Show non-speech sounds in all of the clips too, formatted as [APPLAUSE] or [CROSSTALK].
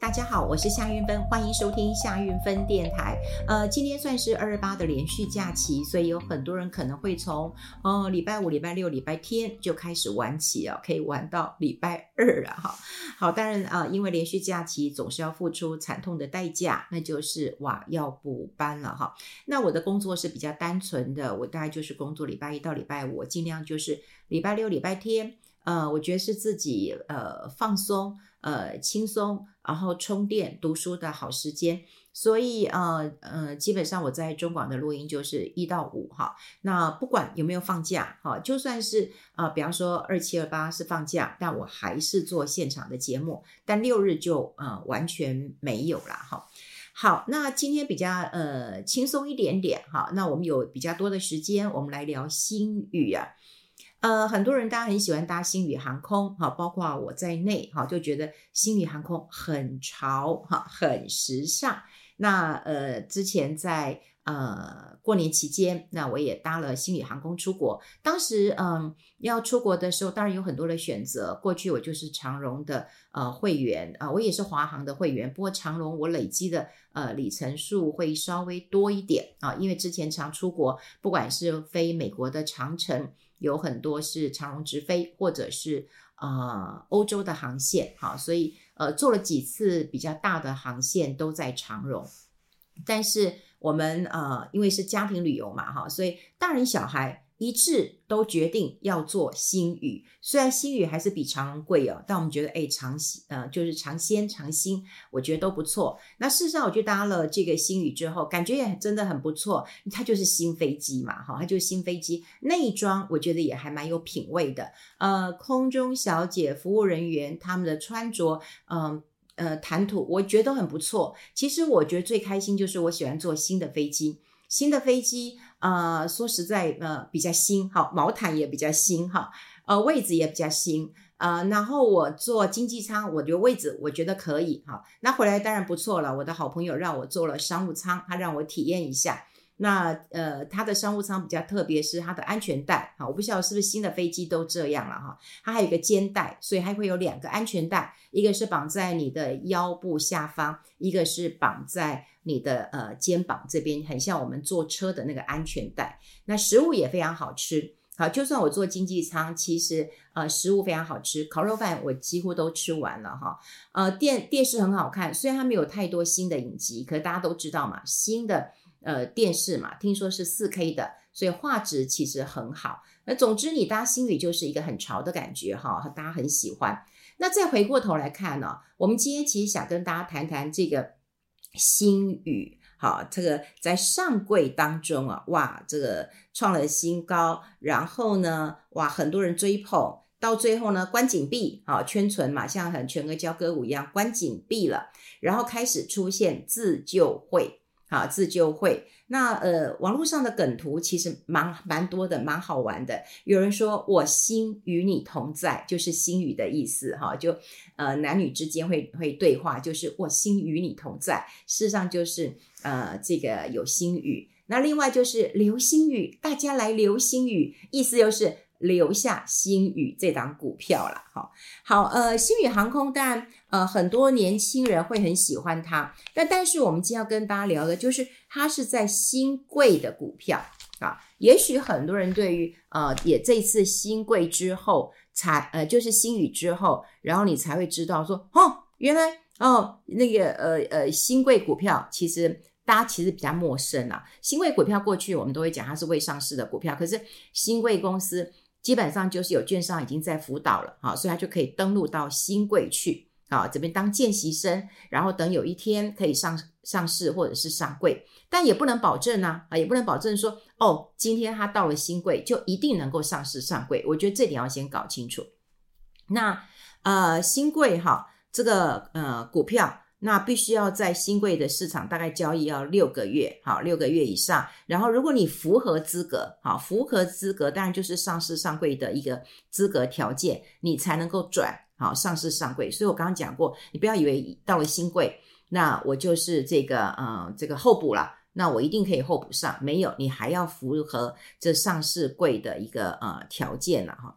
大家好，我是夏韵芬，欢迎收听夏韵芬电台。呃，今天算是二二八的连续假期，所以有很多人可能会从呃礼拜五、礼拜六、礼拜天就开始玩起啊，可以玩到礼拜二了哈。好，当然啊、因为连续假期总是要付出惨痛的代价，那就是哇要补班了哈。那我的工作是比较单纯的，我大概就是工作礼拜一到礼拜五，我尽量就是礼拜六、礼拜天，呃，我觉得是自己呃放松。呃，轻松，然后充电读书的好时间，所以呃呃，基本上我在中广的录音就是一到五哈。那不管有没有放假哈，就算是呃，比方说二七二八是放假，但我还是做现场的节目。但六日就呃完全没有了哈。好，那今天比较呃轻松一点点哈。那我们有比较多的时间，我们来聊新语啊。呃，很多人大家很喜欢搭星宇航空，哈，包括我在内，哈，就觉得星宇航空很潮，哈，很时尚。那呃，之前在呃过年期间，那我也搭了星宇航空出国。当时嗯、要出国的时候，当然有很多的选择。过去我就是长荣的呃会员啊、我也是华航的会员。不过长荣我累积的呃里程数会稍微多一点啊、因为之前常出国，不管是飞美国的长城。有很多是长荣直飞，或者是呃欧洲的航线，好，所以呃做了几次比较大的航线都在长荣，但是我们呃因为是家庭旅游嘛，哈，所以大人小孩。一致都决定要做星宇，虽然星宇还是比长荣贵哦，但我们觉得哎长呃就是长鲜长新，我觉得都不错。那事实上我去搭了这个星宇之后，感觉也真的很不错。它就是新飞机嘛，哈，它就是新飞机，内装我觉得也还蛮有品味的。呃，空中小姐、服务人员他们的穿着，嗯，呃谈吐，我觉得很不错。其实我觉得最开心就是我喜欢坐新的飞机，新的飞机。呃，说实在，呃，比较新，哈，毛毯也比较新，哈，呃，位置也比较新，呃，然后我坐经济舱，我觉得位置我觉得可以，哈，那回来当然不错了。我的好朋友让我坐了商务舱，他让我体验一下。那呃，它的商务舱比较特别，是它的安全带，哈，我不晓得是不是新的飞机都这样了，哈，它还有一个肩带，所以还会有两个安全带，一个是绑在你的腰部下方，一个是绑在。你的呃肩膀这边很像我们坐车的那个安全带，那食物也非常好吃。好，就算我坐经济舱，其实呃食物非常好吃，烤肉饭我几乎都吃完了哈。呃电电视很好看，虽然它没有太多新的影集，可是大家都知道嘛，新的呃电视嘛，听说是四 K 的，所以画质其实很好。那总之你搭星宇就是一个很潮的感觉哈，大家很喜欢。那再回过头来看呢，我们今天其实想跟大家谈谈这个。星宇，好，这个在上柜当中啊，哇，这个创了新高，然后呢，哇，很多人追捧，到最后呢，关禁闭，好，圈存嘛，像很全额交割舞一样，关禁闭了，然后开始出现自救会，好，自救会。那呃，网络上的梗图其实蛮蛮多的，蛮好玩的。有人说我心与你同在，就是心语的意思哈，就呃男女之间会会对话，就是我心与你同在。事实上就是呃这个有心语。那另外就是流星雨，大家来流星雨，意思就是。留下星宇这档股票了，哈，好，呃，星宇航空当然，呃，很多年轻人会很喜欢它，但但是我们今天要跟大家聊的就是它是在新贵的股票啊，也许很多人对于呃，也这次新贵之后才呃，就是新宇之后，然后你才会知道说，哦，原来哦，那个呃呃，新贵股票其实大家其实比较陌生啊，新贵股票过去我们都会讲它是未上市的股票，可是新贵公司。基本上就是有券商已经在辅导了，好，所以他就可以登录到新柜去，啊，这边当见习生，然后等有一天可以上上市或者是上柜，但也不能保证呢，啊，也不能保证说，哦，今天他到了新柜就一定能够上市上柜，我觉得这点要先搞清楚。那呃，新柜哈，这个呃股票。那必须要在新柜的市场大概交易要六个月，好，六个月以上。然后如果你符合资格，好，符合资格，当然就是上市上柜的一个资格条件，你才能够转，好，上市上柜。所以我刚刚讲过，你不要以为到了新柜，那我就是这个，呃，这个候补了，那我一定可以候补上。没有，你还要符合这上市柜的一个呃条件了哈。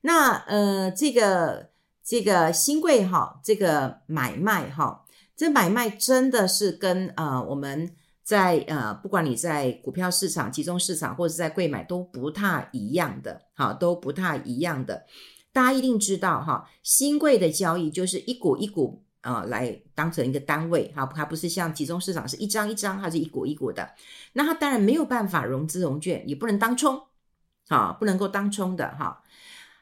那呃，这个这个新柜哈，这个买卖哈。这买卖真的是跟呃我们在呃不管你在股票市场、集中市场或者在柜买都不太一样的，好，都不太一样的。大家一定知道哈，新柜的交易就是一股一股啊、呃、来当成一个单位，哈，它不是像集中市场是一张一张，它是一股一股的。那它当然没有办法融资融券，也不能当冲，啊，不能够当冲的哈。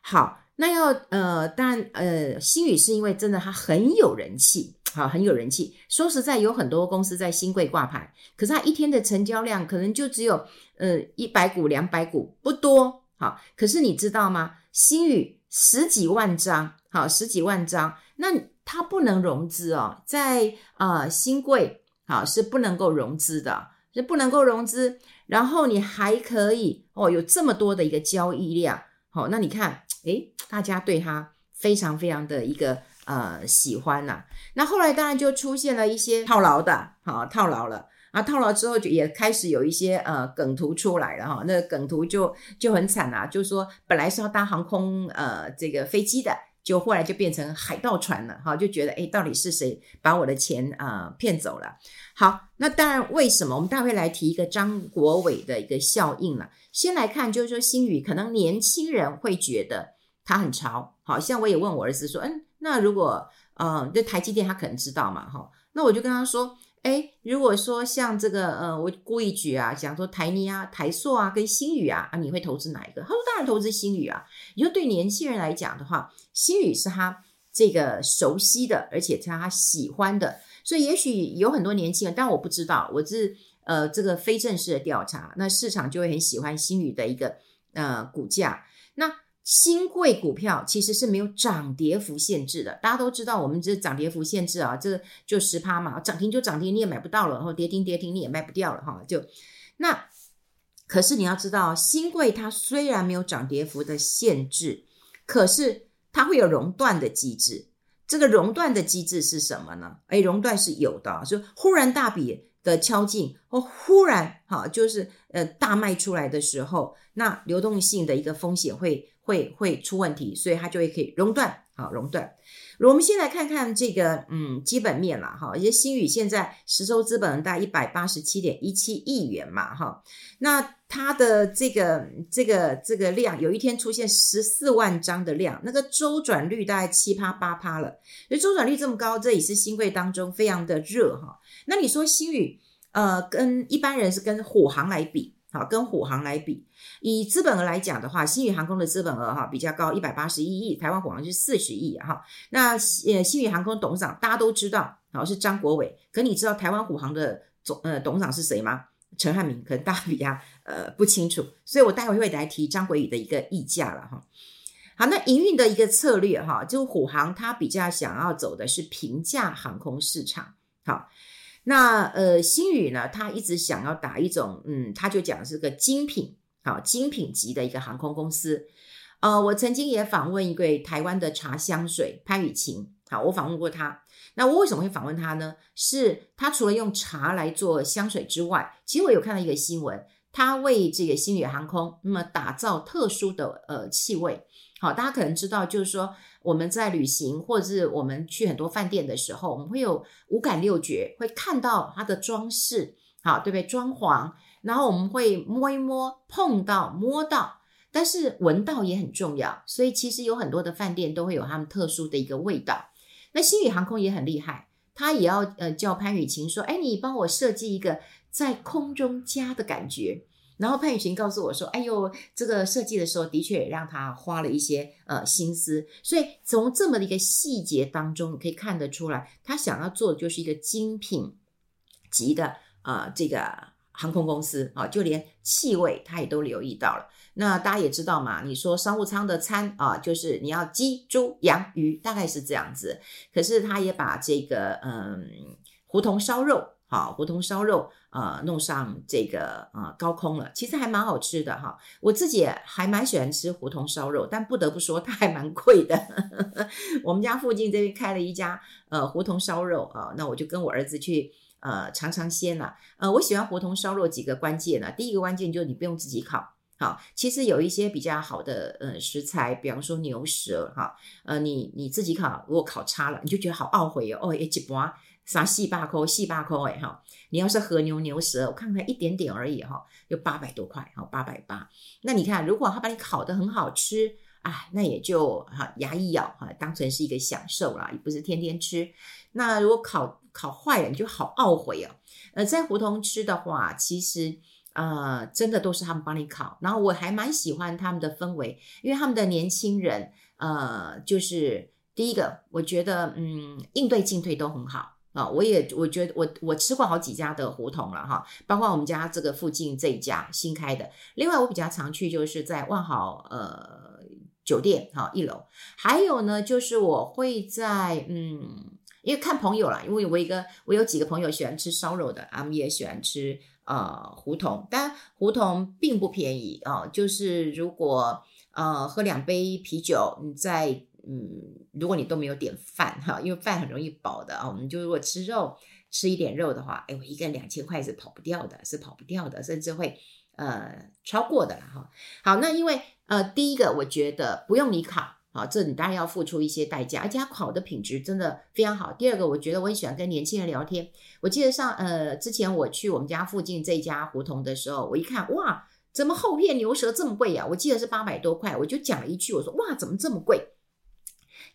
好，那要呃，当然呃，星宇是因为真的它很有人气。好，很有人气。说实在，有很多公司在新柜挂牌，可是它一天的成交量可能就只有呃一百股、两百股，不多。好，可是你知道吗？星宇十几万张，好，十几万张，那它不能融资哦，在呃新贵好是不能够融资的，是不能够融资。然后你还可以哦，有这么多的一个交易量，好，那你看，诶，大家对他非常非常的一个。呃，喜欢呐、那后来当然就出现了一些套牢的，好套牢了啊，套牢之后就也开始有一些呃梗图出来了哈，那梗图就就很惨啊，就说本来是要搭航空呃这个飞机的，就后来就变成海盗船了哈，就觉得诶到底是谁把我的钱啊、呃、骗走了？好，那当然为什么我们大会来提一个张国伟的一个效应了？先来看就是说星宇可能年轻人会觉得他很潮，好像我也问我儿子说，嗯。那如果，呃，就台积电他可能知道嘛，哈，那我就跟他说，诶，如果说像这个，呃，我故意举啊，讲说台泥啊、台塑啊跟星宇啊，啊，你会投资哪一个？他说当然投资星宇啊。也就对年轻人来讲的话，星宇是他这个熟悉的，而且是他喜欢的，所以也许有很多年轻人，但我不知道，我是呃这个非正式的调查，那市场就会很喜欢星宇的一个呃股价，那。新贵股票其实是没有涨跌幅限制的，大家都知道，我们这涨跌幅限制啊，这就十趴嘛，涨停就涨停，你也买不到了，然后跌停跌停你也卖不掉了哈，就那。可是你要知道，新贵它虽然没有涨跌幅的限制，可是它会有熔断的机制。这个熔断的机制是什么呢？诶，熔断是有的，就忽然大笔的敲进，或忽然哈，就是呃大卖出来的时候，那流动性的一个风险会。会会出问题，所以它就会可以熔断，好熔断。我们先来看看这个，嗯，基本面啦，哈，一些星宇现在实收资本大概一百八十七点一七亿元嘛，哈，那它的这个这个这个量，有一天出现十四万张的量，那个周转率大概七趴八趴了，所以周转率这么高，这也是新贵当中非常的热哈。那你说星宇，呃，跟一般人是跟虎行来比。好，跟虎航来比，以资本额来讲的话，新宇航空的资本额哈比较高，一百八十一亿，台湾虎航是四十亿哈。那呃，新宇航空董事长大家都知道，好是张国伟，可你知道台湾虎航的总呃董事长是谁吗？陈汉明，可能大家比较呃不清楚，所以我待会会来提张国宇的一个溢价了哈。好，那营运的一个策略哈，就虎航它比较想要走的是平价航空市场，好。那呃，星宇呢，他一直想要打一种，嗯，他就讲是个精品，好，精品级的一个航空公司。呃，我曾经也访问一位台湾的茶香水潘雨晴，好，我访问过他。那我为什么会访问他呢？是他除了用茶来做香水之外，其实我有看到一个新闻，他为这个星宇航空那么打造特殊的呃气味。好，大家可能知道，就是说我们在旅行或者是我们去很多饭店的时候，我们会有五感六觉，会看到它的装饰，好，对不对？装潢，然后我们会摸一摸、碰到、摸到，但是闻到也很重要。所以其实有很多的饭店都会有他们特殊的一个味道。那星宇航空也很厉害，他也要呃叫潘雨晴说，哎，你帮我设计一个在空中家的感觉。然后潘雨晴告诉我说：“哎呦，这个设计的时候的确也让他花了一些呃心思，所以从这么的一个细节当中，你可以看得出来，他想要做的就是一个精品级的啊、这个航空公司啊，就连气味他也都留意到了。那大家也知道嘛，你说商务舱的餐啊，就是你要鸡、猪、羊、鱼，大概是这样子。可是他也把这个嗯胡同烧肉。”好，胡同烧肉，呃，弄上这个呃高空了，其实还蛮好吃的哈。我自己还蛮喜欢吃胡同烧肉，但不得不说它还蛮贵的。[LAUGHS] 我们家附近这边开了一家呃胡同烧肉啊，那我就跟我儿子去呃尝尝鲜了。呃，我喜欢胡同烧肉几个关键呢，第一个关键就是你不用自己烤。好，其实有一些比较好的呃食材，比方说牛舌哈，呃你你自己烤，如果烤差了，你就觉得好懊悔哦，哦一半。啥细八扣细八扣哎哈，你要是和牛牛舌，我看看一点点而已哈，就八百多块哈，八百八。那你看，如果他把你烤得很好吃哎，那也就哈牙一咬哈，当成是一个享受啦，也不是天天吃。那如果烤烤坏了，你就好懊悔哦。呃，在胡同吃的话，其实呃真的都是他们帮你烤，然后我还蛮喜欢他们的氛围，因为他们的年轻人呃就是。第一个，我觉得嗯，应对进退都很好啊。我也我觉得我我吃过好几家的胡同了哈，包括我们家这个附近这一家新开的。另外，我比较常去就是在万豪呃酒店哈一楼，还有呢就是我会在嗯，因为看朋友啦，因为我一个我有几个朋友喜欢吃烧肉的，他们也喜欢吃呃胡同，但胡同并不便宜啊。就是如果呃喝两杯啤酒，你在。嗯，如果你都没有点饭哈，因为饭很容易饱的啊。我们就如果吃肉，吃一点肉的话，哎，我一个人两千块是跑不掉的，是跑不掉的，甚至会呃超过的了哈。好，那因为呃第一个，我觉得不用你烤啊，这你当然要付出一些代价，而且它烤的品质真的非常好。第二个，我觉得我很喜欢跟年轻人聊天。我记得上呃之前我去我们家附近这家胡同的时候，我一看哇，怎么厚片牛舌这么贵呀？我记得是八百多块，我就讲了一句，我说哇，怎么这么贵？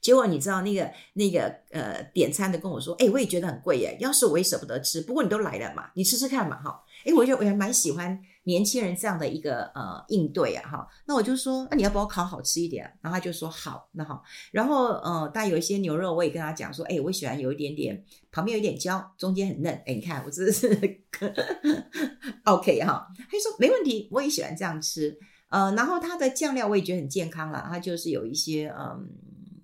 结果你知道那个那个呃点餐的跟我说，哎，我也觉得很贵耶，要是我也舍不得吃，不过你都来了嘛，你吃吃看嘛，哈，哎，我就我还蛮喜欢年轻人这样的一个呃应对啊，哈，那我就说，那你要不要烤好吃一点？然后他就说好，那好，然后呃，但有一些牛肉我也跟他讲说，哎，我喜欢有一点点旁边有一点焦，中间很嫩，哎，你看我这是 [LAUGHS] OK 哈，他就说没问题，我也喜欢这样吃，呃，然后它的酱料我也觉得很健康了，它就是有一些嗯。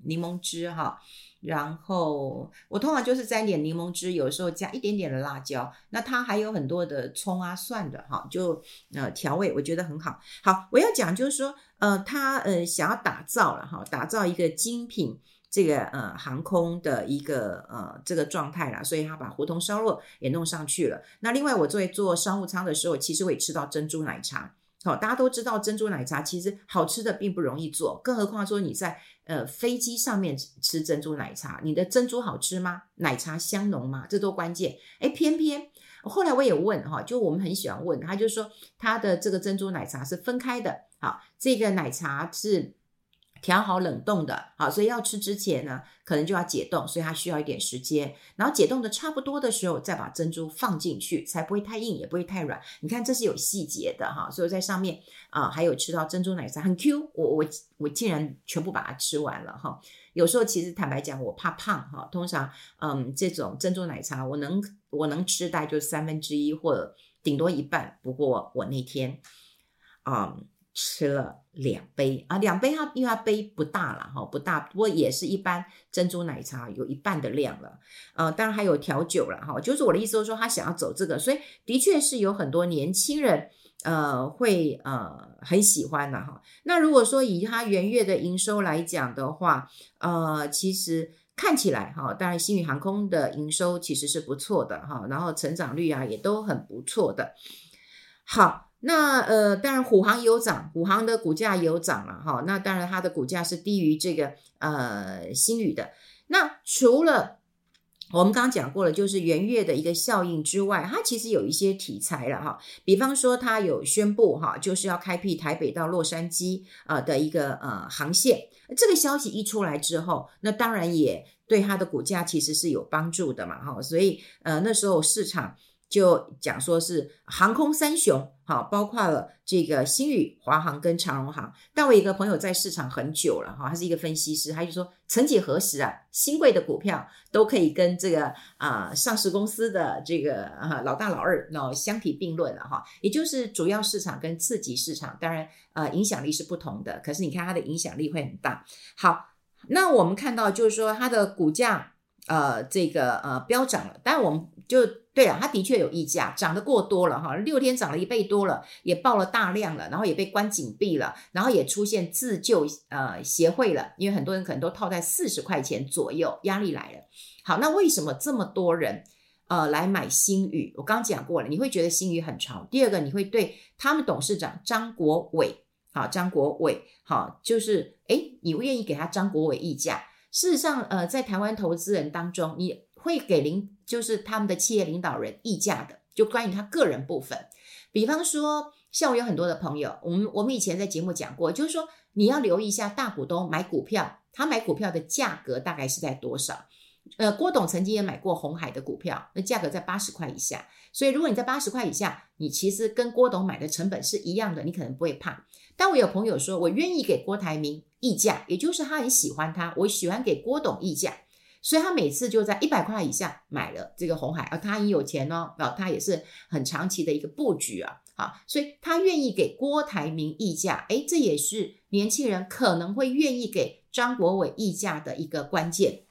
柠檬汁哈，然后我通常就是沾点柠檬汁，有时候加一点点的辣椒。那它还有很多的葱啊、蒜的哈，就呃调味，我觉得很好。好，我要讲就是说，呃，他呃想要打造了哈，打造一个精品这个呃航空的一个呃这个状态啦，所以他把胡同烧肉也弄上去了。那另外我作为做商务舱的时候，其实我也吃到珍珠奶茶。好，大家都知道珍珠奶茶其实好吃的并不容易做，更何况说你在呃飞机上面吃珍珠奶茶，你的珍珠好吃吗？奶茶香浓吗？这都关键。哎，偏偏后来我也问哈，就我们很喜欢问，他就说他的这个珍珠奶茶是分开的，好，这个奶茶是。调好冷冻的，好，所以要吃之前呢，可能就要解冻，所以它需要一点时间。然后解冻的差不多的时候，再把珍珠放进去，才不会太硬，也不会太软。你看，这是有细节的哈，所以在上面啊、还有吃到珍珠奶茶很 Q，我我我竟然全部把它吃完了哈。有时候其实坦白讲，我怕胖哈，通常嗯这种珍珠奶茶我能我能吃大概就是三分之一或者顶多一半。不过我那天嗯。吃了两杯啊，两杯它因为它杯不大了哈，不大，不过也是一般珍珠奶茶有一半的量了，呃，当然还有调酒了哈，就是我的意思就是说他想要走这个，所以的确是有很多年轻人呃会呃很喜欢的哈。那如果说以他元月的营收来讲的话，呃，其实看起来哈，当然星宇航空的营收其实是不错的哈，然后成长率啊也都很不错的，好。那呃，当然虎航有涨，虎航的股价有涨了哈。那当然它的股价是低于这个呃新宇的。那除了我们刚刚讲过了，就是元月的一个效应之外，它其实有一些题材了哈。比方说，它有宣布哈，就是要开辟台北到洛杉矶啊的一个呃航线。这个消息一出来之后，那当然也对它的股价其实是有帮助的嘛哈。所以呃那时候市场。就讲说是航空三雄，哈，包括了这个新宇、华航跟长荣航。但我一个朋友在市场很久了，哈，他是一个分析师，他就说，曾几何时啊，新贵的股票都可以跟这个啊、上市公司的这个啊老大老二，那相提并论了，哈。也就是主要市场跟次级市场，当然呃影响力是不同的，可是你看它的影响力会很大。好，那我们看到就是说它的股价呃这个呃飙涨了，但我们就。对啊，它的确有溢价，涨得过多了哈，六天涨了一倍多了，也爆了大量了，然后也被关紧闭了，然后也出现自救呃协会了，因为很多人可能都套在四十块钱左右，压力来了。好，那为什么这么多人呃来买新宇？我刚讲过了，你会觉得新宇很潮。第二个，你会对他们董事长张国伟，好，张国伟，好，就是诶，你愿意给他张国伟溢价？事实上，呃，在台湾投资人当中，你会给领，就是他们的企业领导人议价的，就关于他个人部分。比方说，像我有很多的朋友，我们我们以前在节目讲过，就是说你要留意一下大股东买股票，他买股票的价格大概是在多少。呃，郭董曾经也买过鸿海的股票，那价格在八十块以下。所以如果你在八十块以下，你其实跟郭董买的成本是一样的，你可能不会怕。但我有朋友说，我愿意给郭台铭议价，也就是他很喜欢他，我喜欢给郭董议价，所以他每次就在一百块以下买了这个红海，啊，他也有钱哦，啊，他也是很长期的一个布局啊，啊，所以他愿意给郭台铭溢价，哎，这也是年轻人可能会愿意给张国伟溢价的一个关键。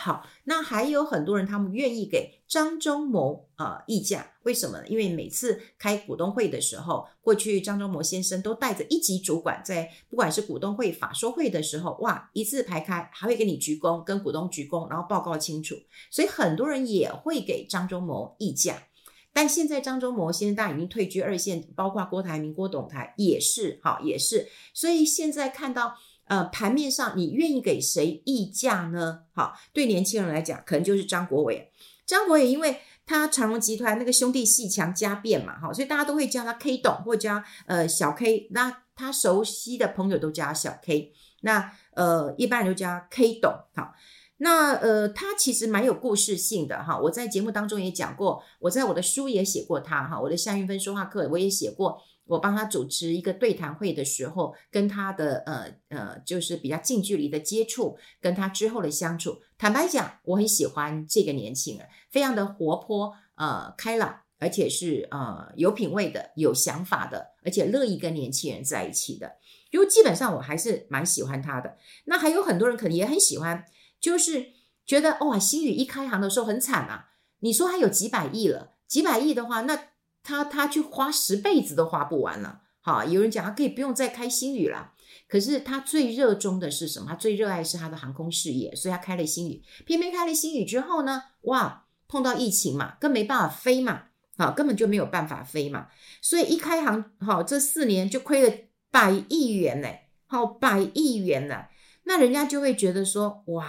好，那还有很多人，他们愿意给张忠谋啊议价，为什么呢？因为每次开股东会的时候，过去张忠谋先生都带着一级主管在，不管是股东会、法说会的时候，哇，一字排开，还会给你鞠躬，跟股东鞠躬，然后报告清楚，所以很多人也会给张忠谋议价。但现在张忠谋先生大已经退居二线，包括郭台铭、郭董台也是，好，也是，所以现在看到。呃，盘面上你愿意给谁议价呢？好，对年轻人来讲，可能就是张国伟。张国伟因为他长荣集团那个兄弟鬩墙家变嘛，哈，所以大家都会叫他 K 董或者叫呃小 K。那他熟悉的朋友都叫他小 K。那呃，一般人都叫他 K 董。好，那呃，他其实蛮有故事性的哈。我在节目当中也讲过，我在我的书也写过他哈。我的夏云芬说话课我也写过。我帮他主持一个对谈会的时候，跟他的呃呃，就是比较近距离的接触，跟他之后的相处。坦白讲，我很喜欢这个年轻人，非常的活泼，呃，开朗，而且是呃有品味的、有想法的，而且乐意跟年轻人在一起的。因为基本上我还是蛮喜欢他的。那还有很多人可能也很喜欢，就是觉得哇，新宇一开行的时候很惨啊。你说他有几百亿了，几百亿的话，那。他他去花十辈子都花不完了，好，有人讲他可以不用再开星宇了，可是他最热衷的是什么？他最热爱是他的航空事业，所以他开了星宇。偏偏开了星宇之后呢，哇，碰到疫情嘛，更没办法飞嘛，啊，根本就没有办法飞嘛，所以一开航，好，这四年就亏了百亿元呢，好，百亿元呢，那人家就会觉得说，哇，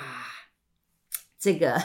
这个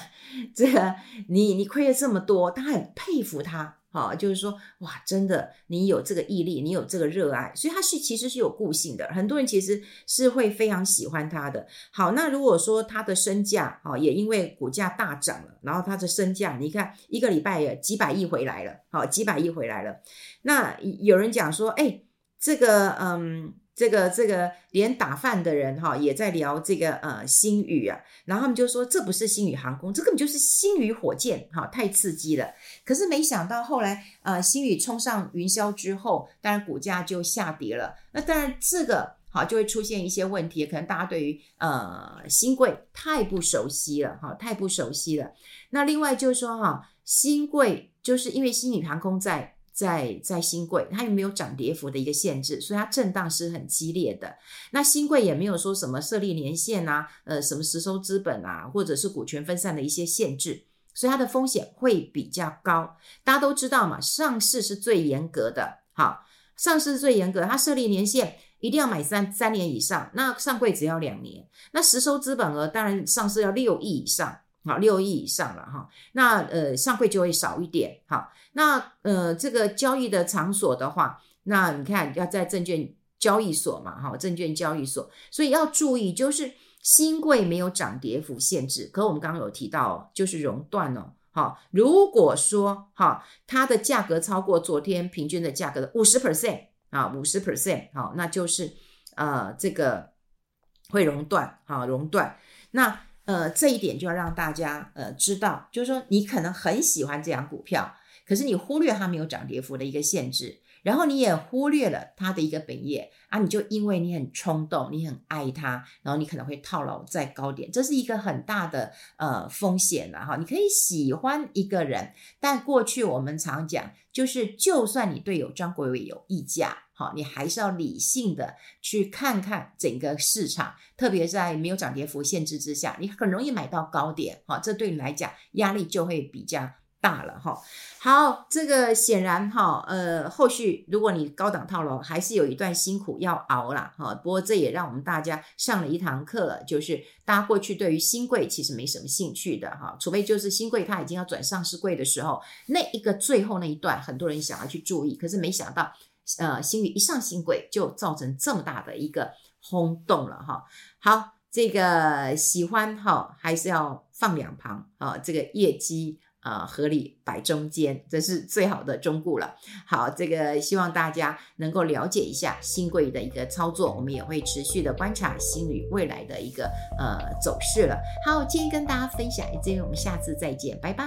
这个你你亏了这么多，他很佩服他。好，就是说，哇，真的，你有这个毅力，你有这个热爱，所以他是其实是有固性的。很多人其实是会非常喜欢他的。好，那如果说他的身价，哈，也因为股价大涨了，然后他的身价，你看一个礼拜也几百亿回来了，好，几百亿回来了。那有人讲说，哎，这个，嗯。这个这个连打饭的人哈也在聊这个呃星宇啊，然后他们就说，这不是星宇航空，这根本就是星宇火箭哈，太刺激了。可是没想到后来呃星宇冲上云霄之后，当然股价就下跌了。那当然这个好就会出现一些问题，可能大家对于呃新贵太不熟悉了哈，太不熟悉了。那另外就是说哈，新贵就是因为星宇航空在。在在新贵，它也没有涨跌幅的一个限制，所以它震荡是很激烈的。那新贵也没有说什么设立年限啊，呃，什么实收资本啊，或者是股权分散的一些限制，所以它的风险会比较高。大家都知道嘛，上市是最严格的，好，上市是最严格，它设立年限一定要买三三年以上，那上柜只要两年。那实收资本额当然上市要六亿以上。好，六亿以上了哈，那呃上柜就会少一点。好，那呃这个交易的场所的话，那你看要在证券交易所嘛，哈，证券交易所，所以要注意，就是新柜没有涨跌幅限制，可我们刚刚有提到，就是熔断哦，好，如果说哈它的价格超过昨天平均的价格的五十 percent 啊，五十 percent 好，那就是呃这个会熔断，好，熔断，那。呃，这一点就要让大家呃知道，就是说你可能很喜欢这样股票，可是你忽略它没有涨跌幅的一个限制，然后你也忽略了它的一个本业啊，你就因为你很冲动，你很爱它，然后你可能会套牢在高点，这是一个很大的呃风险了哈。你可以喜欢一个人，但过去我们常讲，就是就算你对有张国伟有溢价。好，你还是要理性的去看看整个市场，特别在没有涨跌幅限制之下，你很容易买到高点，好，这对你来讲压力就会比较大了哈。好，这个显然哈，呃，后续如果你高档套牢，还是有一段辛苦要熬啦哈。不过这也让我们大家上了一堂课，就是大家过去对于新贵其实没什么兴趣的哈，除非就是新贵它已经要转上市贵的时候，那一个最后那一段，很多人想要去注意，可是没想到，呃，新宇一上新贵就造成这么大的一个轰动了哈。好，这个喜欢哈，还是要放两旁啊，这个业绩。啊，合理摆中间，这是最好的中顾了。好，这个希望大家能够了解一下新柜的一个操作，我们也会持续的观察新旅未来的一个呃走势了。好，今天跟大家分享，这个我们下次再见，拜拜。